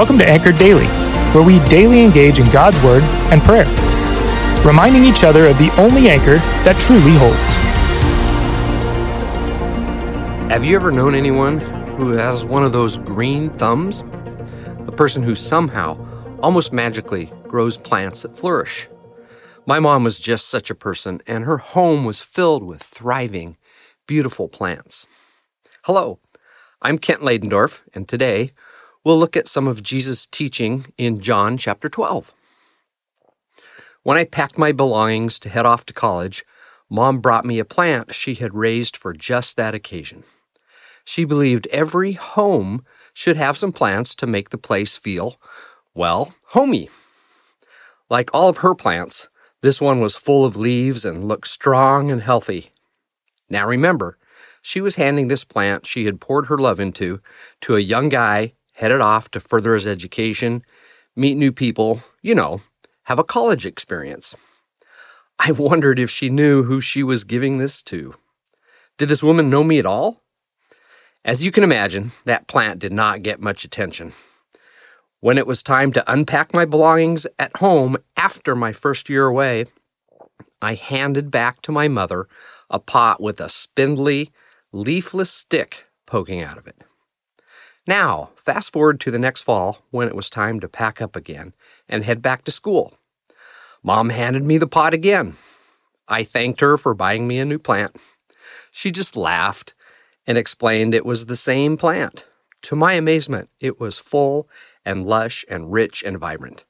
Welcome to Anchored Daily, where we daily engage in God's Word and prayer, reminding each other of the only anchor that truly holds. Have you ever known anyone who has one of those green thumbs? A person who somehow, almost magically, grows plants that flourish. My mom was just such a person, and her home was filled with thriving, beautiful plants. Hello, I'm Kent Ladendorf, and today we'll look at some of Jesus' teaching in John chapter 12. When I packed my belongings to head off to college, Mom brought me a plant she had raised for just that occasion. She believed every home should have some plants to make the place feel, well, homey. Like all of her plants, this one was full of leaves and looked strong and healthy. Now remember, she was handing this plant she had poured her love into to a young guy headed off to further his education, meet new people, you know, have a college experience. I wondered if she knew who she was giving this to. Did this woman know me at all? As you can imagine, that plant did not get much attention. When it was time to unpack my belongings at home after my first year away, I handed back to my mother a pot with a spindly, leafless stick poking out of it. Now, fast forward to the next fall when it was time to pack up again and head back to school. Mom handed me the pot again. I thanked her for buying me a new plant. She just laughed and explained it was the same plant. To my amazement, it was full and lush and rich and vibrant.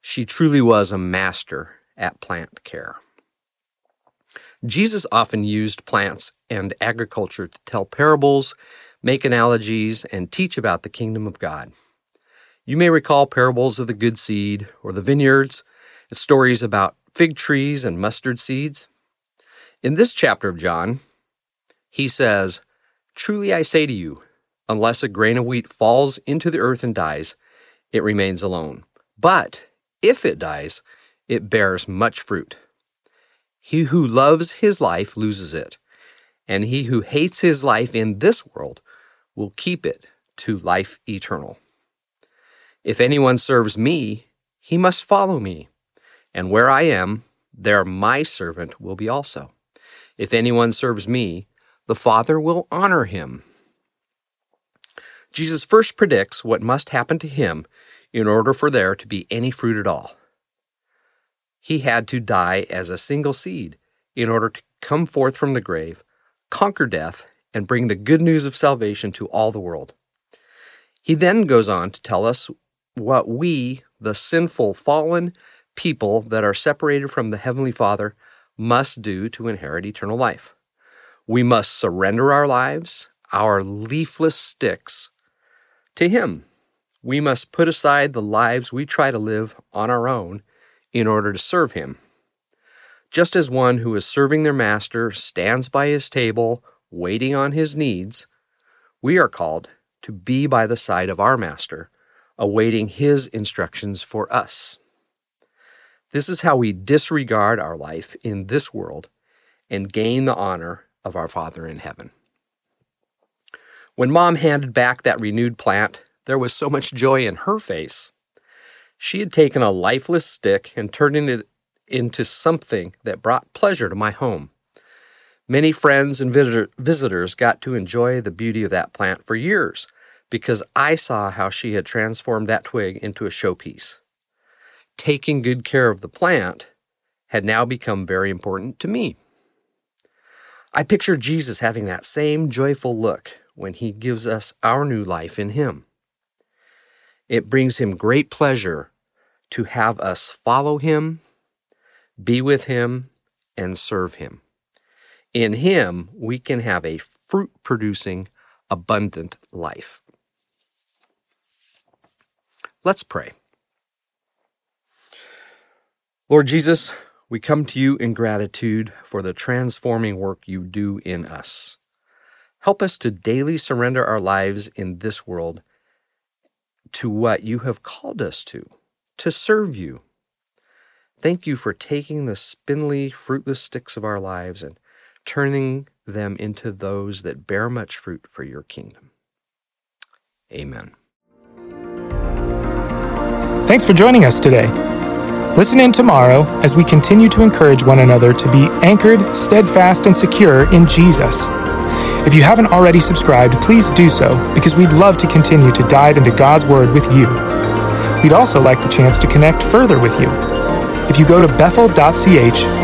She truly was a master at plant care. Jesus often used plants and agriculture to tell parables make analogies, and teach about the kingdom of God. You may recall parables of the good seed or the vineyards, and stories about fig trees and mustard seeds. In this chapter of John, he says, Truly I say to you, unless a grain of wheat falls into the earth and dies, it remains alone. But if it dies, it bears much fruit. He who loves his life loses it, and he who hates his life in this world will keep it to life eternal. If anyone serves me, he must follow me, and where I am, there my servant will be also. If anyone serves me, the Father will honor him. Jesus first predicts what must happen to him in order for there to be any fruit at all. He had to die as a single seed in order to come forth from the grave, conquer death, and bring the good news of salvation to all the world. He then goes on to tell us what we, the sinful, fallen people that are separated from the Heavenly Father, must do to inherit eternal life. We must surrender our lives, our leafless sticks, to Him. We must put aside the lives we try to live on our own in order to serve Him. Just as one who is serving their master stands by his table waiting on his needs, we are called to be by the side of our Master, awaiting his instructions for us. This is how we disregard our life in this world and gain the honor of our Father in heaven. When mom handed back that renewed plant, there was so much joy in her face. She had taken a lifeless stick and turned it into something that brought pleasure to my home. Many friends and visitor, visitors got to enjoy the beauty of that plant for years because I saw how she had transformed that twig into a showpiece. Taking good care of the plant had now become very important to me. I picture Jesus having that same joyful look when he gives us our new life in him. It brings him great pleasure to have us follow him, be with him, and serve him. In Him, we can have a fruit producing, abundant life. Let's pray. Lord Jesus, we come to you in gratitude for the transforming work you do in us. Help us to daily surrender our lives in this world to what you have called us to, to serve you. Thank you for taking the spindly, fruitless sticks of our lives and turning them into those that bear much fruit for your kingdom. Amen. Thanks for joining us today. Listen in tomorrow as we continue to encourage one another to be anchored, steadfast, and secure in Jesus. If you haven't already subscribed, please do so because we'd love to continue to dive into God's Word with you. We'd also like the chance to connect further with you. If you go to bethel.ch,